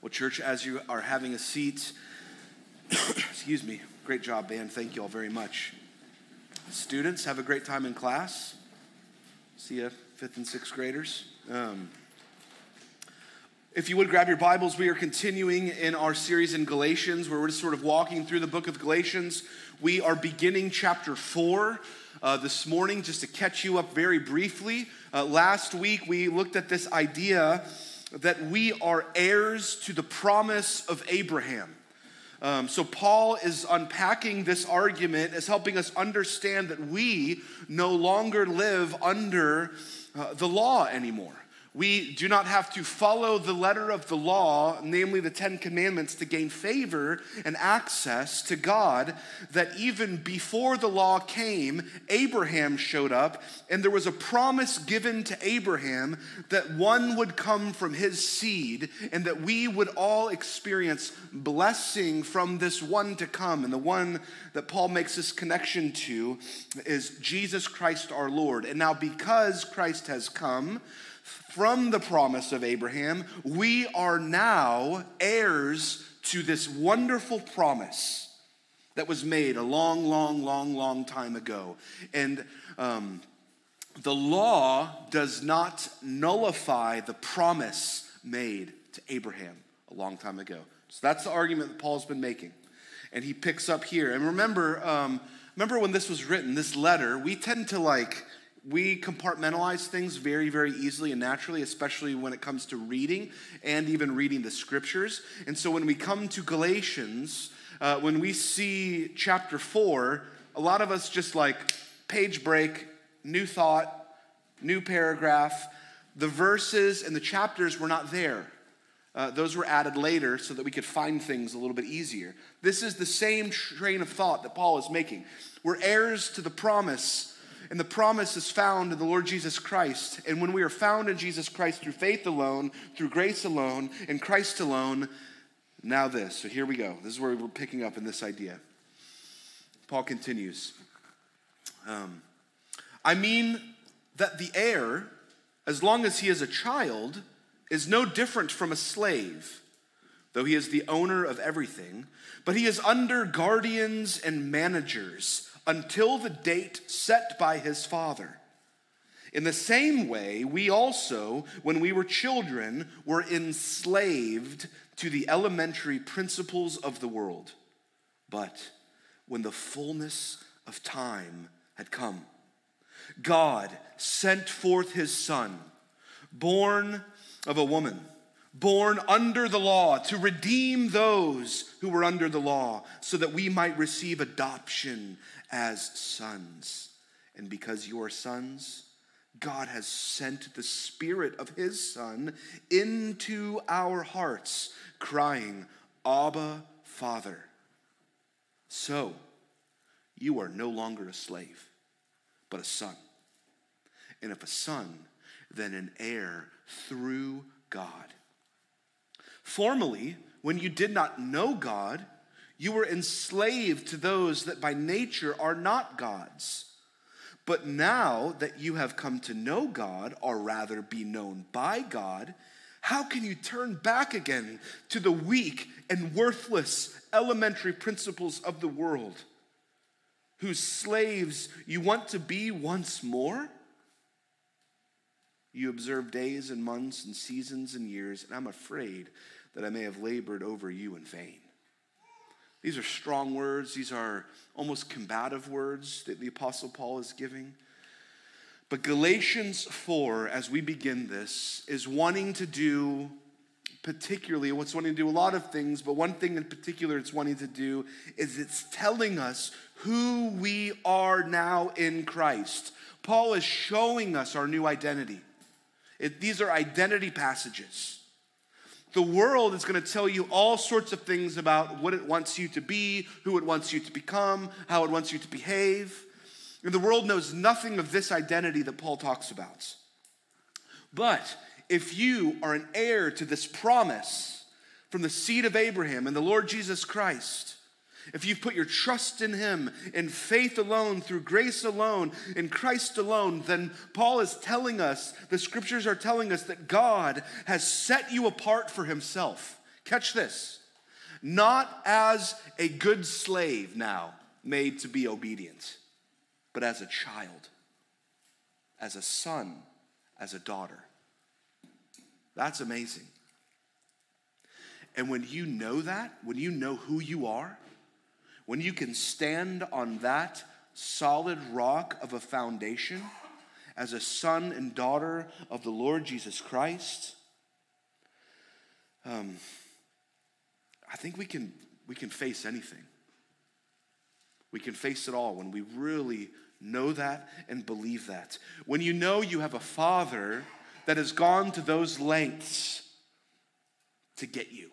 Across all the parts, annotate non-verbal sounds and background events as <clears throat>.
Well, church, as you are having a seat, <coughs> excuse me, great job, band. Thank you all very much. Students, have a great time in class. See you, fifth and sixth graders. Um, if you would grab your Bibles, we are continuing in our series in Galatians, where we're just sort of walking through the book of Galatians. We are beginning chapter four uh, this morning, just to catch you up very briefly. Uh, last week, we looked at this idea that we are heirs to the promise of Abraham. Um, so, Paul is unpacking this argument as helping us understand that we no longer live under uh, the law anymore. We do not have to follow the letter of the law, namely the Ten Commandments, to gain favor and access to God. That even before the law came, Abraham showed up, and there was a promise given to Abraham that one would come from his seed, and that we would all experience blessing from this one to come. And the one that Paul makes this connection to is Jesus Christ our Lord. And now, because Christ has come, from the promise of Abraham, we are now heirs to this wonderful promise that was made a long, long, long, long time ago. And um, the law does not nullify the promise made to Abraham a long time ago. So that's the argument that Paul's been making. And he picks up here. And remember, um, remember when this was written, this letter, we tend to like we compartmentalize things very, very easily and naturally, especially when it comes to reading and even reading the scriptures. And so when we come to Galatians, uh, when we see chapter four, a lot of us just like page break, new thought, new paragraph. The verses and the chapters were not there. Uh, those were added later so that we could find things a little bit easier. This is the same train of thought that Paul is making. We're heirs to the promise and the promise is found in the Lord Jesus Christ. And when we are found in Jesus Christ through faith alone, through grace alone, in Christ alone, now this. So here we go. This is where we're picking up in this idea. Paul continues um, I mean that the heir, as long as he is a child, is no different from a slave, though he is the owner of everything, but he is under guardians and managers until the date set by his father. In the same way, we also, when we were children, were enslaved to the elementary principles of the world. But when the fullness of time had come, God sent forth his son, born of a woman, born under the law, to redeem those who were under the law, so that we might receive adoption as sons. And because you are sons, God has sent the Spirit of His Son into our hearts, crying, Abba, Father. So, you are no longer a slave, but a son. And if a son, then an heir through God. Formerly, when you did not know God, you were enslaved to those that by nature are not God's. But now that you have come to know God, or rather be known by God, how can you turn back again to the weak and worthless elementary principles of the world, whose slaves you want to be once more? You observe days and months and seasons and years, and I'm afraid that I may have labored over you in vain. These are strong words, these are almost combative words that the Apostle Paul is giving. But Galatians 4, as we begin this, is wanting to do particularly, what's wanting to do a lot of things, but one thing in particular it's wanting to do is it's telling us who we are now in Christ. Paul is showing us our new identity. It, these are identity passages. The world is going to tell you all sorts of things about what it wants you to be, who it wants you to become, how it wants you to behave. And the world knows nothing of this identity that Paul talks about. But if you are an heir to this promise from the seed of Abraham and the Lord Jesus Christ, if you've put your trust in Him, in faith alone, through grace alone, in Christ alone, then Paul is telling us, the scriptures are telling us that God has set you apart for Himself. Catch this. Not as a good slave now, made to be obedient, but as a child, as a son, as a daughter. That's amazing. And when you know that, when you know who you are, when you can stand on that solid rock of a foundation as a son and daughter of the Lord Jesus Christ, um, I think we can, we can face anything. We can face it all when we really know that and believe that. When you know you have a father that has gone to those lengths to get you,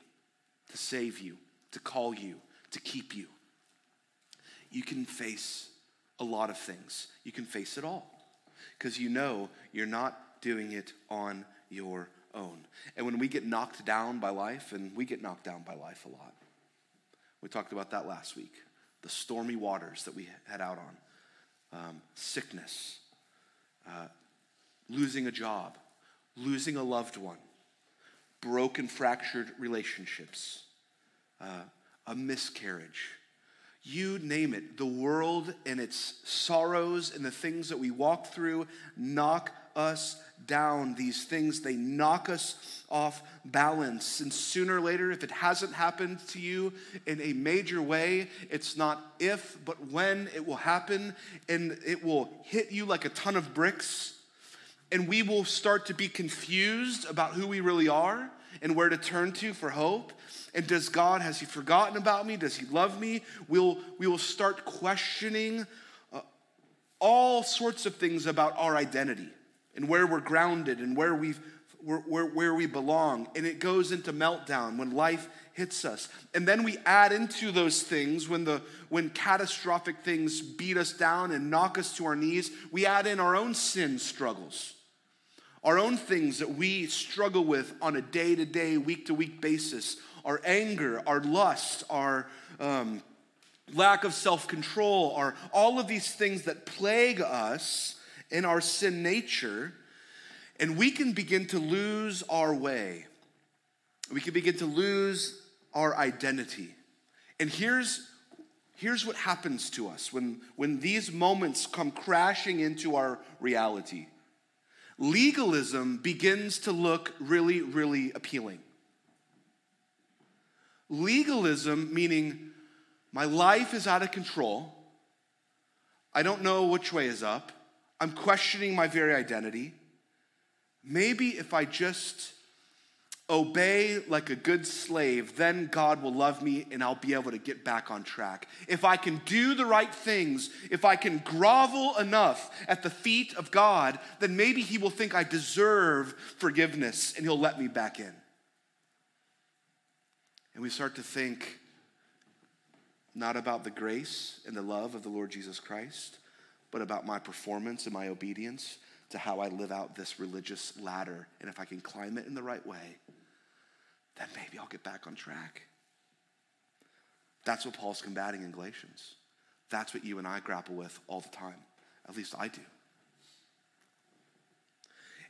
to save you, to call you, to keep you, you can face a lot of things. You can face it all because you know you're not doing it on your own. And when we get knocked down by life, and we get knocked down by life a lot, we talked about that last week the stormy waters that we head out on, um, sickness, uh, losing a job, losing a loved one, broken, fractured relationships, uh, a miscarriage you name it, the world and its sorrows and the things that we walk through knock us down. These things, they knock us off balance. And sooner or later, if it hasn't happened to you in a major way, it's not if, but when it will happen, and it will hit you like a ton of bricks. And we will start to be confused about who we really are and where to turn to for hope. And does God, has He forgotten about me? Does He love me? We'll, we will start questioning uh, all sorts of things about our identity and where we're grounded and where, we've, where, where, where we belong. And it goes into meltdown when life hits us. And then we add into those things when, the, when catastrophic things beat us down and knock us to our knees, we add in our own sin struggles our own things that we struggle with on a day to day, week to week basis, our anger, our lust, our um, lack of self control, our, all of these things that plague us in our sin nature, and we can begin to lose our way. We can begin to lose our identity. And here's, here's what happens to us when, when these moments come crashing into our reality legalism begins to look really, really appealing. Legalism, meaning my life is out of control. I don't know which way is up. I'm questioning my very identity. Maybe if I just obey like a good slave, then God will love me and I'll be able to get back on track. If I can do the right things, if I can grovel enough at the feet of God, then maybe He will think I deserve forgiveness and He'll let me back in. And we start to think not about the grace and the love of the Lord Jesus Christ, but about my performance and my obedience to how I live out this religious ladder. And if I can climb it in the right way, then maybe I'll get back on track. That's what Paul's combating in Galatians. That's what you and I grapple with all the time. At least I do.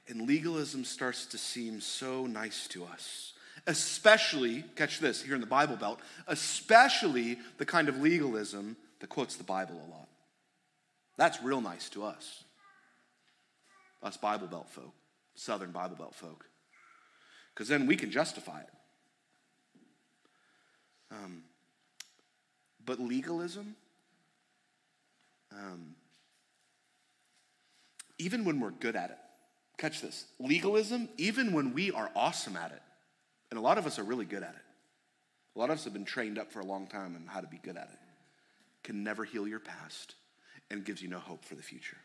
And legalism starts to seem so nice to us especially, catch this here in the Bible Belt, especially the kind of legalism that quotes the Bible a lot. That's real nice to us. Us Bible Belt folk, Southern Bible Belt folk. Because then we can justify it. Um, but legalism, um, even when we're good at it, catch this legalism, even when we are awesome at it, and a lot of us are really good at it. A lot of us have been trained up for a long time on how to be good at it. Can never heal your past and gives you no hope for the future.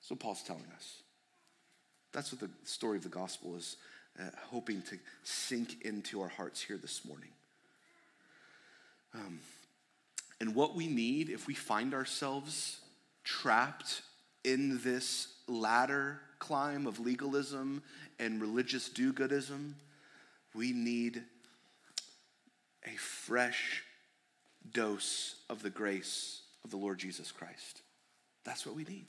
So Paul's telling us. That's what the story of the gospel is uh, hoping to sink into our hearts here this morning. Um, and what we need if we find ourselves trapped in this ladder climb of legalism and religious do goodism we need a fresh dose of the grace of the Lord Jesus Christ. That's what we need.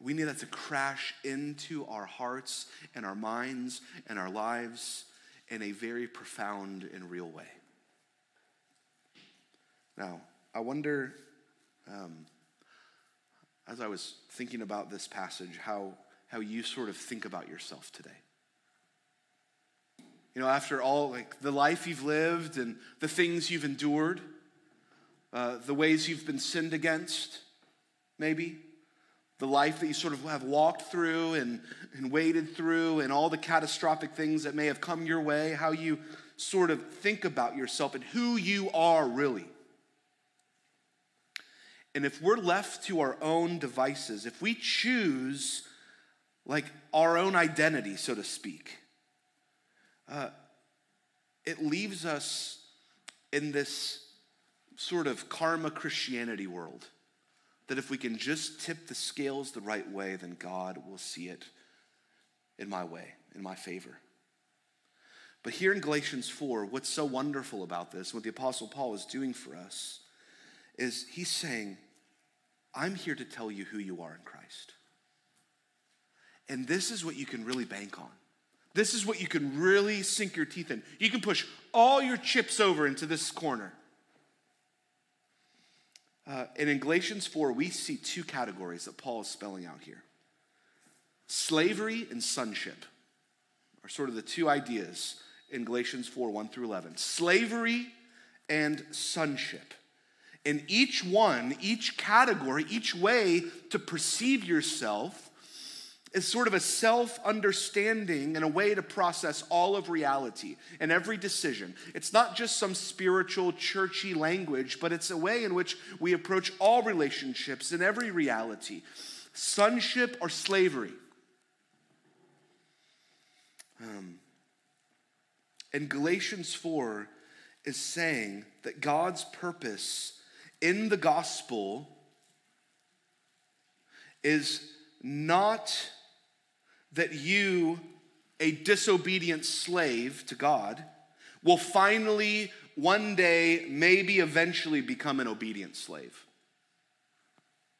We need that to crash into our hearts and our minds and our lives in a very profound and real way. Now, I wonder, um, as I was thinking about this passage, how, how you sort of think about yourself today. You know, after all, like the life you've lived and the things you've endured, uh, the ways you've been sinned against, maybe, the life that you sort of have walked through and, and waded through, and all the catastrophic things that may have come your way, how you sort of think about yourself and who you are really. And if we're left to our own devices, if we choose like our own identity, so to speak, uh, it leaves us in this sort of karma Christianity world. That if we can just tip the scales the right way, then God will see it in my way, in my favor. But here in Galatians 4, what's so wonderful about this, what the Apostle Paul is doing for us, is he's saying, I'm here to tell you who you are in Christ. And this is what you can really bank on. This is what you can really sink your teeth in. You can push all your chips over into this corner. Uh, and in Galatians 4, we see two categories that Paul is spelling out here slavery and sonship are sort of the two ideas in Galatians 4 1 through 11. Slavery and sonship. In each one, each category, each way to perceive yourself is sort of a self understanding and a way to process all of reality and every decision. It's not just some spiritual, churchy language, but it's a way in which we approach all relationships and every reality sonship or slavery. Um, and Galatians 4 is saying that God's purpose in the gospel is not that you, a disobedient slave to God, will finally, one day, maybe eventually become an obedient slave.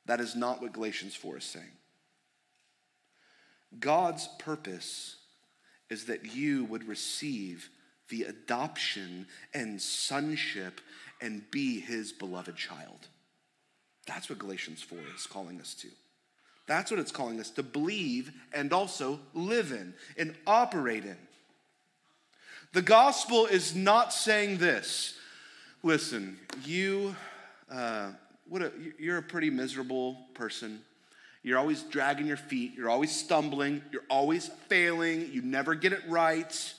That is not what Galatians 4 is saying. God's purpose is that you would receive the adoption and sonship and be his beloved child. That's what Galatians 4 is calling us to. That's what it's calling us to believe and also live in and operate in. The gospel is not saying this. Listen, you, uh, what a, you're a pretty miserable person. You're always dragging your feet. You're always stumbling. You're always failing. You never get it right.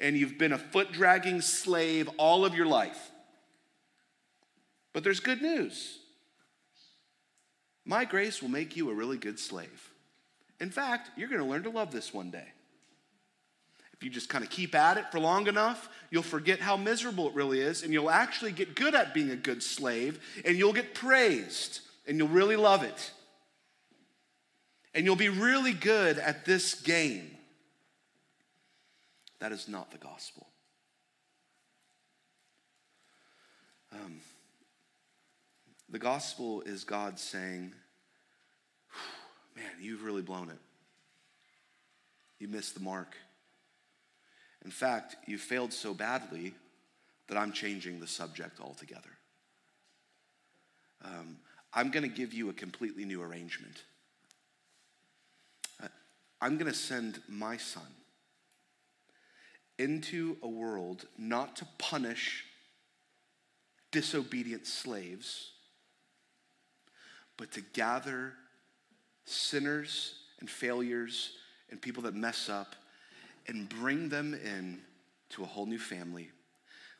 And you've been a foot dragging slave all of your life. But there's good news. My grace will make you a really good slave. In fact, you're going to learn to love this one day. If you just kind of keep at it for long enough, you'll forget how miserable it really is, and you'll actually get good at being a good slave, and you'll get praised, and you'll really love it. And you'll be really good at this game. That is not the gospel. The gospel is God saying, Man, you've really blown it. You missed the mark. In fact, you failed so badly that I'm changing the subject altogether. Um, I'm going to give you a completely new arrangement. Uh, I'm going to send my son into a world not to punish disobedient slaves but to gather sinners and failures and people that mess up and bring them in to a whole new family,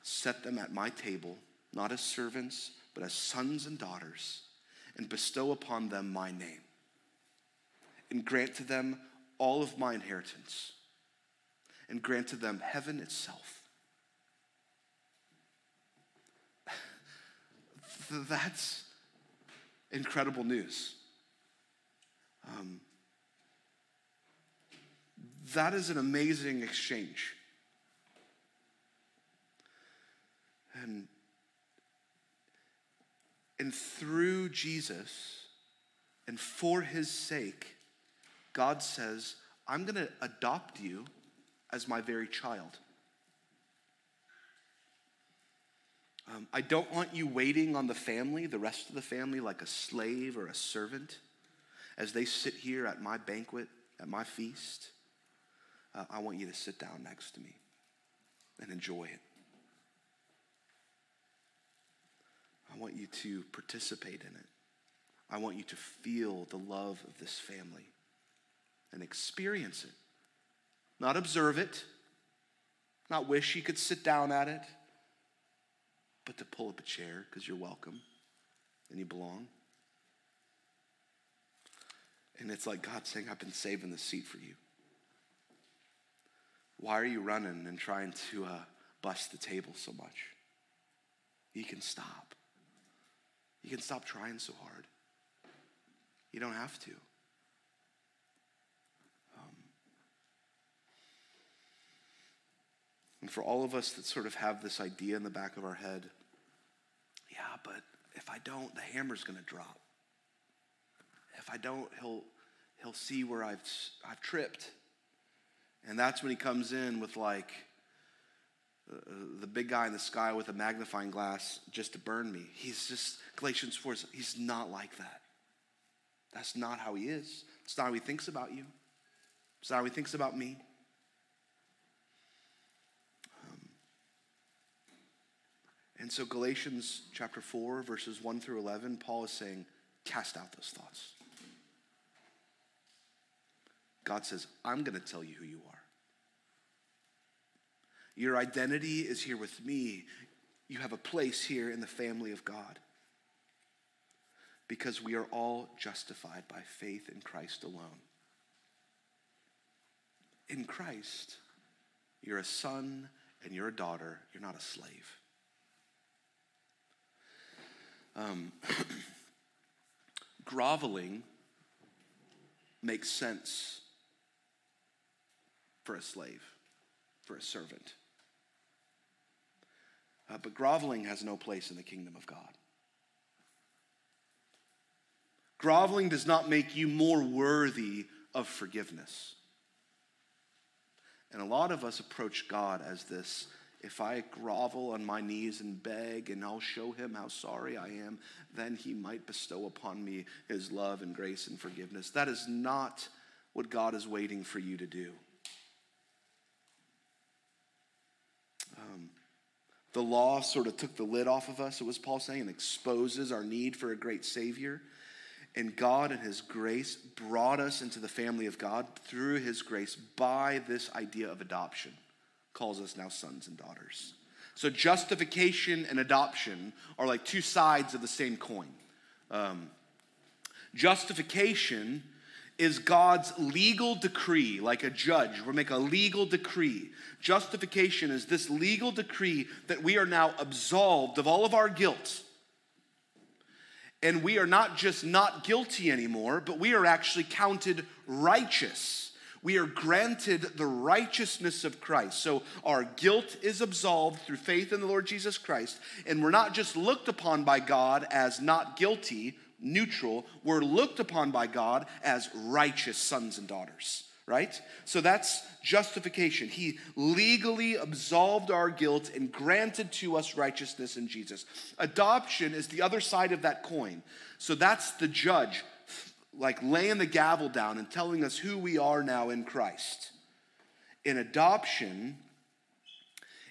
set them at my table, not as servants, but as sons and daughters, and bestow upon them my name, and grant to them all of my inheritance, and grant to them heaven itself. <laughs> That's incredible news. Um, that is an amazing exchange. And, and through Jesus and for his sake, God says, I'm going to adopt you as my very child. Um, I don't want you waiting on the family, the rest of the family, like a slave or a servant as they sit here at my banquet, at my feast. Uh, I want you to sit down next to me and enjoy it. I want you to participate in it. I want you to feel the love of this family and experience it. Not observe it, not wish you could sit down at it, but to pull up a chair because you're welcome and you belong. And it's like God saying, I've been saving the seat for you. Why are you running and trying to uh, bust the table so much? You can stop. You can stop trying so hard. You don't have to. Um, and for all of us that sort of have this idea in the back of our head, yeah, but if I don't, the hammer's going to drop. If I don't, he'll, he'll see where I've, I've tripped. And that's when he comes in with like uh, the big guy in the sky with a magnifying glass just to burn me. He's just, Galatians 4, he's not like that. That's not how he is. It's not how he thinks about you. It's not how he thinks about me. And so, Galatians chapter 4, verses 1 through 11, Paul is saying, cast out those thoughts. God says, I'm going to tell you who you are. Your identity is here with me. You have a place here in the family of God. Because we are all justified by faith in Christ alone. In Christ, you're a son and you're a daughter, you're not a slave. Um, <clears throat> groveling makes sense for a slave, for a servant. Uh, but groveling has no place in the kingdom of God. Groveling does not make you more worthy of forgiveness. And a lot of us approach God as this if I grovel on my knees and beg and I'll show him how sorry I am, then he might bestow upon me his love and grace and forgiveness. That is not what God is waiting for you to do. Um, the law sort of took the lid off of us, it was Paul saying, and exposes our need for a great Savior. And God, in His grace, brought us into the family of God through His grace by this idea of adoption, calls us now sons and daughters. So, justification and adoption are like two sides of the same coin. Um, justification is God's legal decree, like a judge will make a legal decree. Justification is this legal decree that we are now absolved of all of our guilt. And we are not just not guilty anymore, but we are actually counted righteous. We are granted the righteousness of Christ. So our guilt is absolved through faith in the Lord Jesus Christ. And we're not just looked upon by God as not guilty, neutral, we're looked upon by God as righteous sons and daughters, right? So that's justification. He legally absolved our guilt and granted to us righteousness in Jesus. Adoption is the other side of that coin. So that's the judge, like laying the gavel down and telling us who we are now in Christ. In adoption,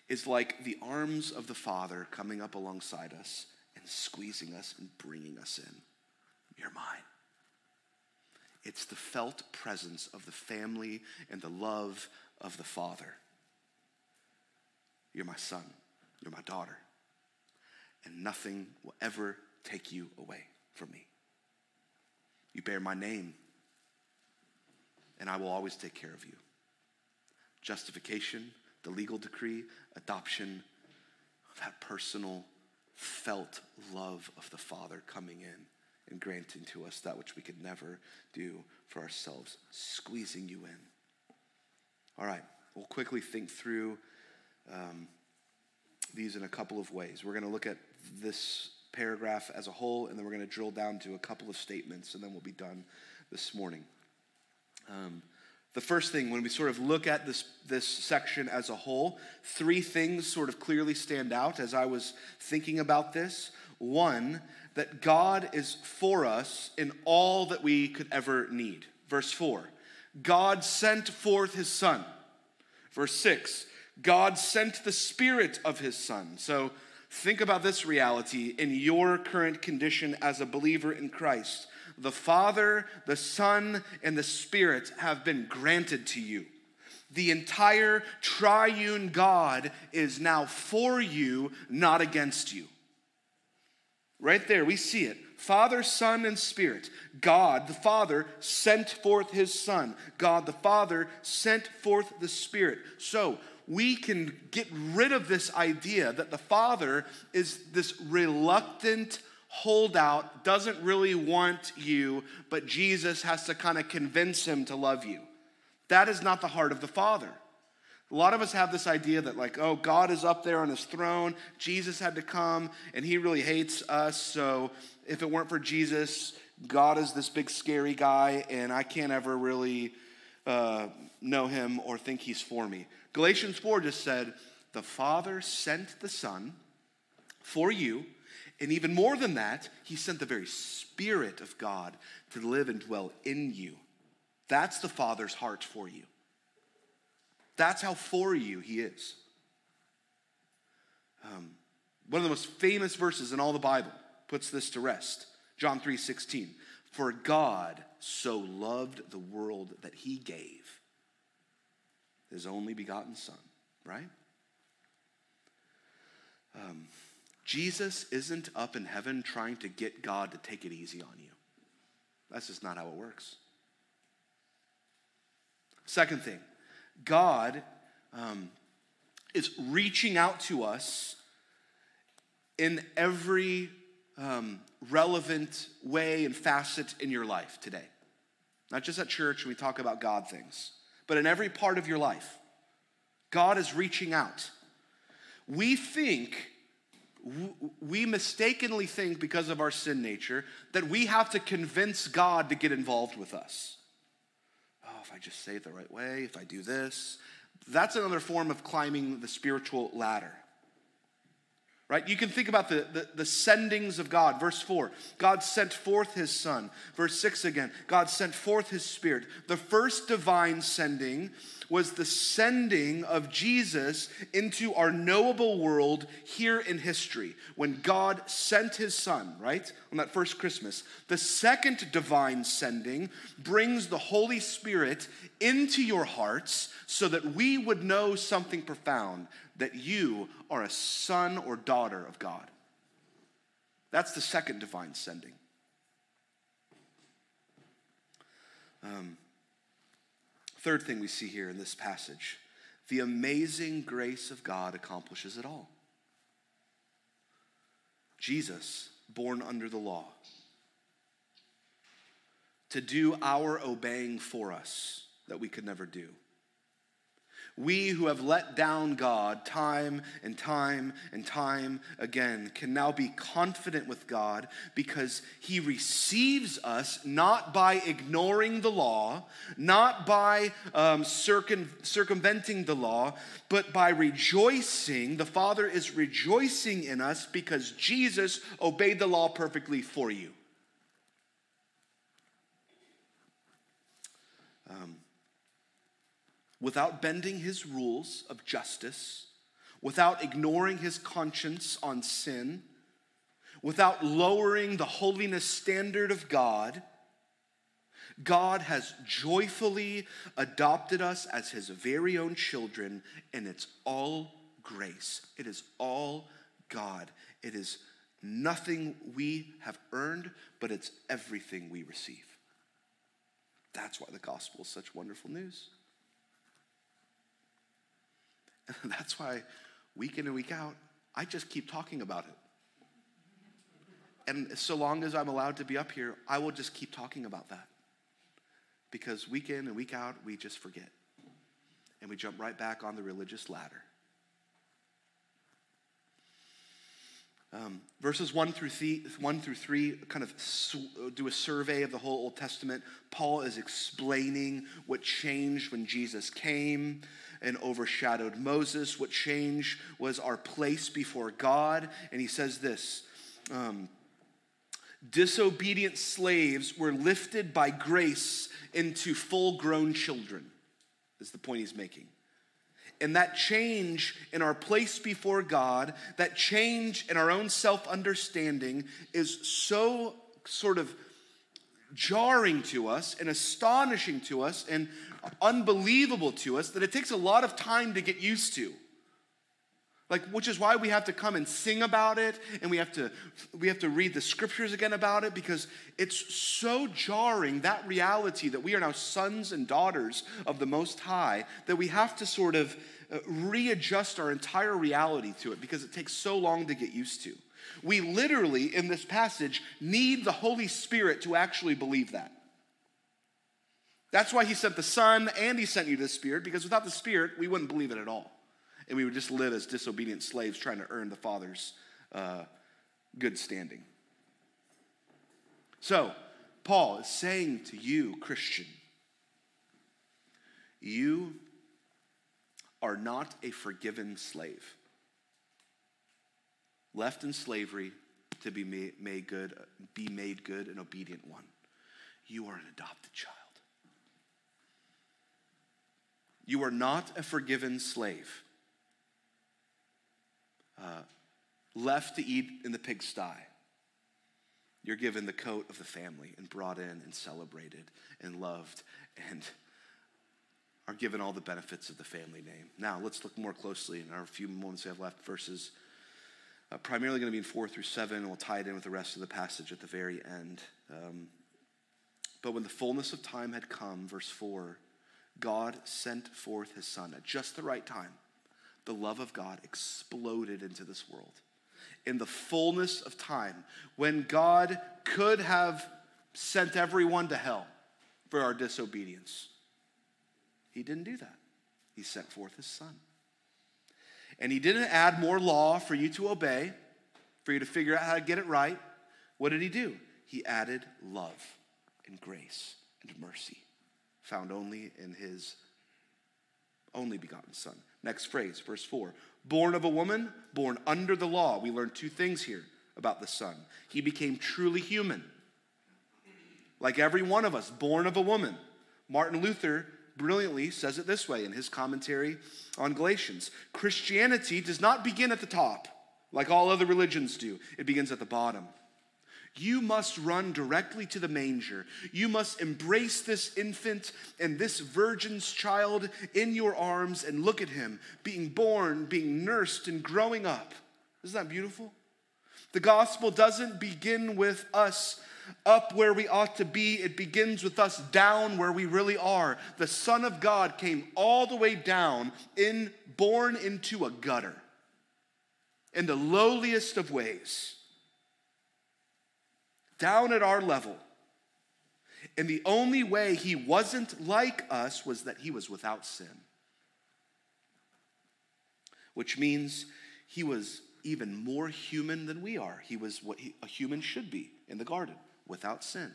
is like the arms of the Father coming up alongside us and squeezing us and bringing us in. You're mine. It's the felt presence of the family and the love of the Father. You're my son. You're my daughter. And nothing will ever take you away from me. You bear my name, and I will always take care of you. Justification, the legal decree, adoption, that personal, felt love of the Father coming in and granting to us that which we could never do for ourselves, squeezing you in. All right, we'll quickly think through um, these in a couple of ways. We're going to look at this paragraph as a whole, and then we're going to drill down to a couple of statements, and then we'll be done this morning. Um, The first thing, when we sort of look at this, this section as a whole, three things sort of clearly stand out as I was thinking about this. One, that God is for us in all that we could ever need. Verse 4, God sent forth his Son. Verse 6, God sent the Spirit of his Son. So think about this reality in your current condition as a believer in Christ. The Father, the Son, and the Spirit have been granted to you. The entire triune God is now for you, not against you. Right there, we see it. Father, Son, and Spirit. God the Father sent forth his Son. God the Father sent forth the Spirit. So we can get rid of this idea that the Father is this reluctant holdout, doesn't really want you, but Jesus has to kind of convince him to love you. That is not the heart of the Father. A lot of us have this idea that, like, oh, God is up there on his throne. Jesus had to come, and he really hates us. So if it weren't for Jesus, God is this big, scary guy, and I can't ever really uh, know him or think he's for me. Galatians 4 just said, the Father sent the Son for you, and even more than that, he sent the very Spirit of God to live and dwell in you. That's the Father's heart for you. That's how for you he is. Um, one of the most famous verses in all the Bible puts this to rest. John 3 16. For God so loved the world that he gave his only begotten Son, right? Um, Jesus isn't up in heaven trying to get God to take it easy on you. That's just not how it works. Second thing, God um, is reaching out to us in every um, relevant way and facet in your life today. Not just at church when we talk about God things, but in every part of your life. God is reaching out. We think, we mistakenly think because of our sin nature that we have to convince God to get involved with us. Oh, if I just say it the right way, if I do this, that's another form of climbing the spiritual ladder right? You can think about the, the, the, sendings of God. Verse 4, God sent forth his son. Verse 6 again, God sent forth his spirit. The first divine sending was the sending of Jesus into our knowable world here in history when God sent his son, right? On that first Christmas. The second divine sending brings the Holy Spirit into your hearts so that we would know something profound that you are a son or daughter of God. That's the second divine sending. Um, third thing we see here in this passage the amazing grace of God accomplishes it all. Jesus, born under the law, to do our obeying for us that we could never do. We who have let down God time and time and time again can now be confident with God because He receives us not by ignoring the law, not by um, circum- circumventing the law, but by rejoicing. The Father is rejoicing in us because Jesus obeyed the law perfectly for you. Without bending his rules of justice, without ignoring his conscience on sin, without lowering the holiness standard of God, God has joyfully adopted us as his very own children, and it's all grace. It is all God. It is nothing we have earned, but it's everything we receive. That's why the gospel is such wonderful news. <laughs> That's why week in and week out, I just keep talking about it. And so long as I'm allowed to be up here, I will just keep talking about that. Because week in and week out, we just forget. And we jump right back on the religious ladder. Um, verses 1 through, three, 1 through 3 kind of do a survey of the whole Old Testament. Paul is explaining what changed when Jesus came and overshadowed Moses. What changed was our place before God. And he says this um, Disobedient slaves were lifted by grace into full grown children, is the point he's making. And that change in our place before God, that change in our own self understanding is so sort of jarring to us and astonishing to us and unbelievable to us that it takes a lot of time to get used to. Like, which is why we have to come and sing about it, and we have to we have to read the scriptures again about it because it's so jarring that reality that we are now sons and daughters of the Most High that we have to sort of uh, readjust our entire reality to it because it takes so long to get used to. We literally in this passage need the Holy Spirit to actually believe that. That's why He sent the Son and He sent you the Spirit because without the Spirit we wouldn't believe it at all and we would just live as disobedient slaves trying to earn the Father's uh, good standing. So, Paul is saying to you, Christian, you are not a forgiven slave, left in slavery to be made good, be made good and obedient one. You are an adopted child. You are not a forgiven slave uh, left to eat in the pigsty, you're given the coat of the family and brought in and celebrated and loved and are given all the benefits of the family name. Now, let's look more closely in our few moments we have left, verses uh, primarily going to be in 4 through 7, and we'll tie it in with the rest of the passage at the very end. Um, but when the fullness of time had come, verse 4, God sent forth his son at just the right time the love of God exploded into this world. In the fullness of time, when God could have sent everyone to hell for our disobedience, He didn't do that. He sent forth His Son. And He didn't add more law for you to obey, for you to figure out how to get it right. What did He do? He added love and grace and mercy, found only in His only begotten Son. Next phrase, verse 4. Born of a woman, born under the law. We learn two things here about the Son. He became truly human, like every one of us, born of a woman. Martin Luther brilliantly says it this way in his commentary on Galatians Christianity does not begin at the top, like all other religions do, it begins at the bottom. You must run directly to the manger. You must embrace this infant and this virgin's child in your arms and look at him being born, being nursed, and growing up. Isn't that beautiful? The gospel doesn't begin with us up where we ought to be, it begins with us down where we really are. The Son of God came all the way down, in, born into a gutter, in the lowliest of ways down at our level. And the only way he wasn't like us was that he was without sin. Which means he was even more human than we are. He was what he, a human should be in the garden, without sin.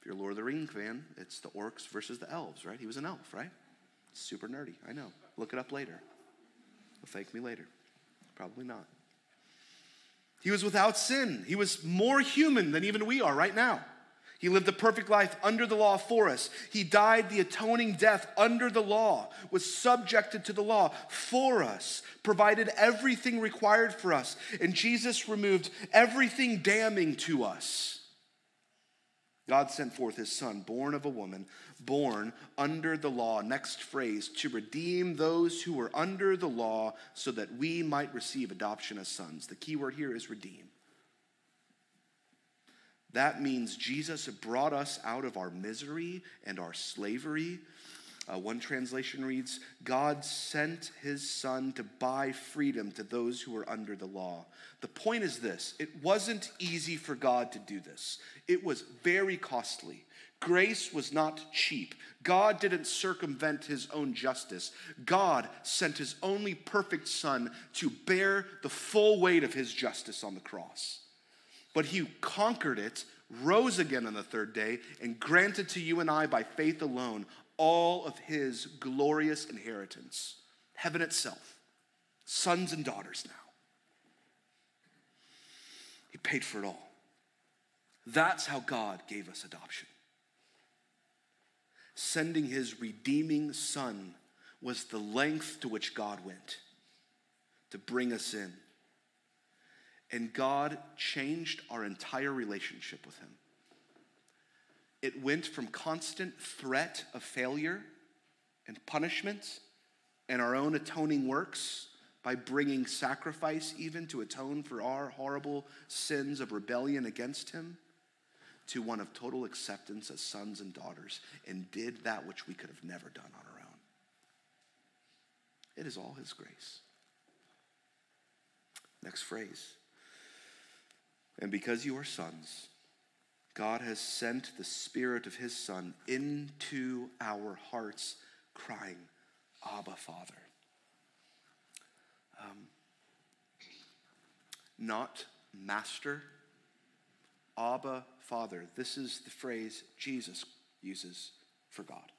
If you're a Lord of the Rings fan, it's the orcs versus the elves, right? He was an elf, right? Super nerdy, I know. Look it up later. Well, thank me later. Probably not. He was without sin. He was more human than even we are right now. He lived a perfect life under the law for us. He died the atoning death under the law, was subjected to the law for us, provided everything required for us. And Jesus removed everything damning to us. God sent forth his son, born of a woman, born under the law. Next phrase, to redeem those who were under the law so that we might receive adoption as sons. The key word here is redeem. That means Jesus brought us out of our misery and our slavery uh, one translation reads God sent his son to buy freedom to those who were under the law. The point is this it wasn't easy for God to do this, it was very costly. Grace was not cheap. God didn't circumvent his own justice. God sent his only perfect Son to bear the full weight of his justice on the cross. But he conquered it, rose again on the third day, and granted to you and I by faith alone all of his glorious inheritance heaven itself, sons and daughters now. He paid for it all. That's how God gave us adoption sending his redeeming son was the length to which God went to bring us in. And God changed our entire relationship with him. It went from constant threat of failure and punishment and our own atoning works by bringing sacrifice even to atone for our horrible sins of rebellion against him to one of total acceptance as sons and daughters and did that which we could have never done on our own. It is all His grace. Next phrase. And because you are sons, God has sent the Spirit of His Son into our hearts, crying, Abba, Father. Um, not master Abba, Father. This is the phrase Jesus uses for God.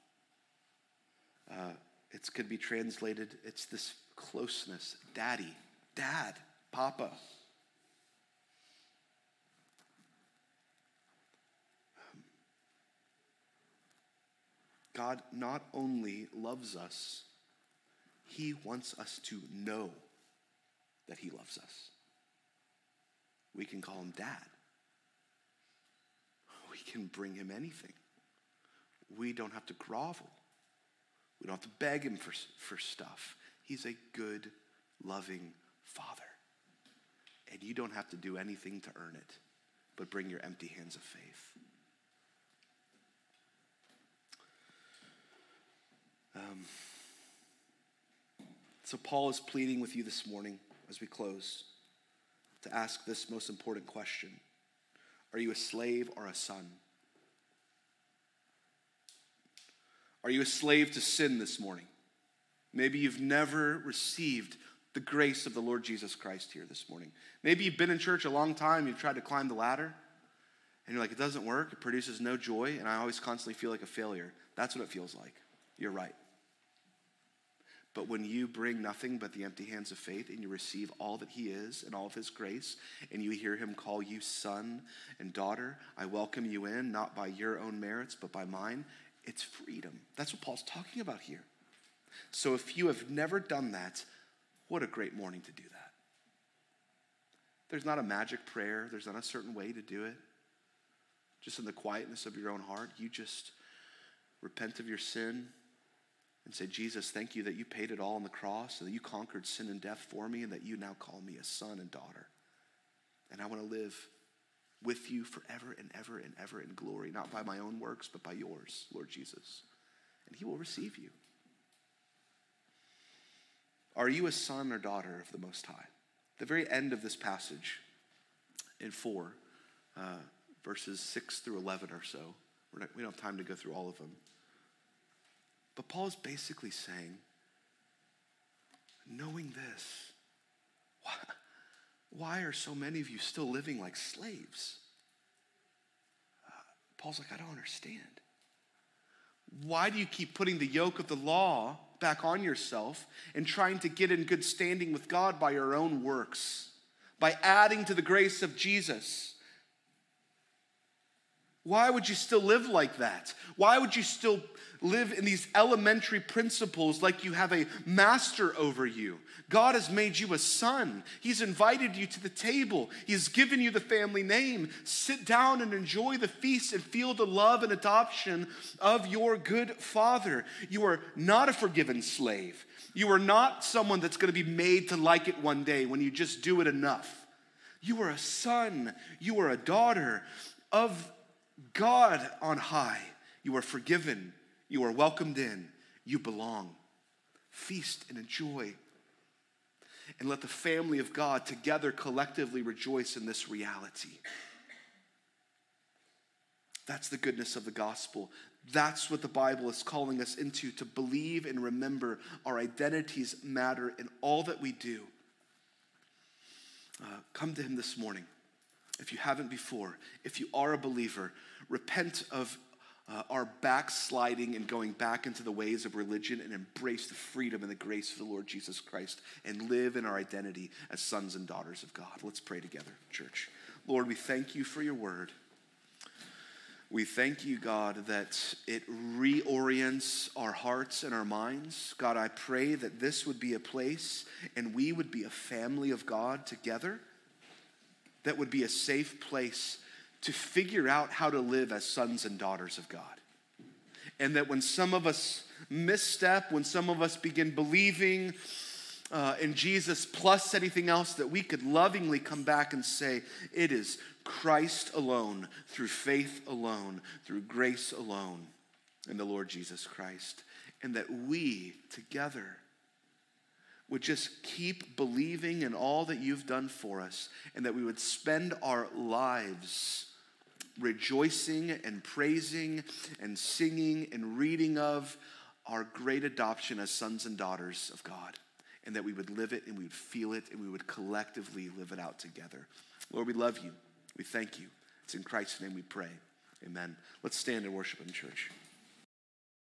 Uh, it could be translated, it's this closeness. Daddy, dad, papa. God not only loves us, He wants us to know that He loves us. We can call Him Dad can bring him anything. We don't have to grovel. We don't have to beg him for, for stuff. He's a good, loving father. And you don't have to do anything to earn it, but bring your empty hands of faith. Um, so, Paul is pleading with you this morning as we close to ask this most important question Are you a slave or a son? Are you a slave to sin this morning? Maybe you've never received the grace of the Lord Jesus Christ here this morning. Maybe you've been in church a long time, you've tried to climb the ladder, and you're like, it doesn't work, it produces no joy, and I always constantly feel like a failure. That's what it feels like. You're right. But when you bring nothing but the empty hands of faith and you receive all that He is and all of His grace, and you hear Him call you son and daughter, I welcome you in, not by your own merits, but by mine, it's freedom. That's what Paul's talking about here. So if you have never done that, what a great morning to do that. There's not a magic prayer, there's not a certain way to do it. Just in the quietness of your own heart, you just repent of your sin and say, Jesus, thank you that you paid it all on the cross and that you conquered sin and death for me and that you now call me a son and daughter. And I want to live with you forever and ever and ever in glory, not by my own works, but by yours, Lord Jesus. And he will receive you. Are you a son or daughter of the Most High? The very end of this passage in 4, uh, verses 6 through 11 or so, not, we don't have time to go through all of them. But Paul is basically saying, knowing this, why, why are so many of you still living like slaves? Uh, Paul's like, I don't understand. Why do you keep putting the yoke of the law back on yourself and trying to get in good standing with God by your own works, by adding to the grace of Jesus? Why would you still live like that? Why would you still live in these elementary principles like you have a master over you? God has made you a son. He's invited you to the table. He's given you the family name. Sit down and enjoy the feast and feel the love and adoption of your good father. You are not a forgiven slave. You are not someone that's going to be made to like it one day when you just do it enough. You are a son. You are a daughter of God on high. You are forgiven. You are welcomed in. You belong. Feast and enjoy. And let the family of God together collectively rejoice in this reality. That's the goodness of the gospel. That's what the Bible is calling us into to believe and remember our identities matter in all that we do. Uh, come to Him this morning. If you haven't before, if you are a believer, repent of uh, our backsliding and going back into the ways of religion and embrace the freedom and the grace of the Lord Jesus Christ and live in our identity as sons and daughters of God. Let's pray together, church. Lord, we thank you for your word. We thank you, God, that it reorients our hearts and our minds. God, I pray that this would be a place and we would be a family of God together that would be a safe place to figure out how to live as sons and daughters of God. And that when some of us misstep, when some of us begin believing uh, in Jesus plus anything else, that we could lovingly come back and say, It is Christ alone, through faith alone, through grace alone, in the Lord Jesus Christ. And that we together would just keep believing in all that you've done for us, and that we would spend our lives rejoicing and praising and singing and reading of our great adoption as sons and daughters of God, and that we would live it and we would feel it and we would collectively live it out together. Lord, we love you. We thank you. It's in Christ's name we pray. Amen. Let's stand and worship in church.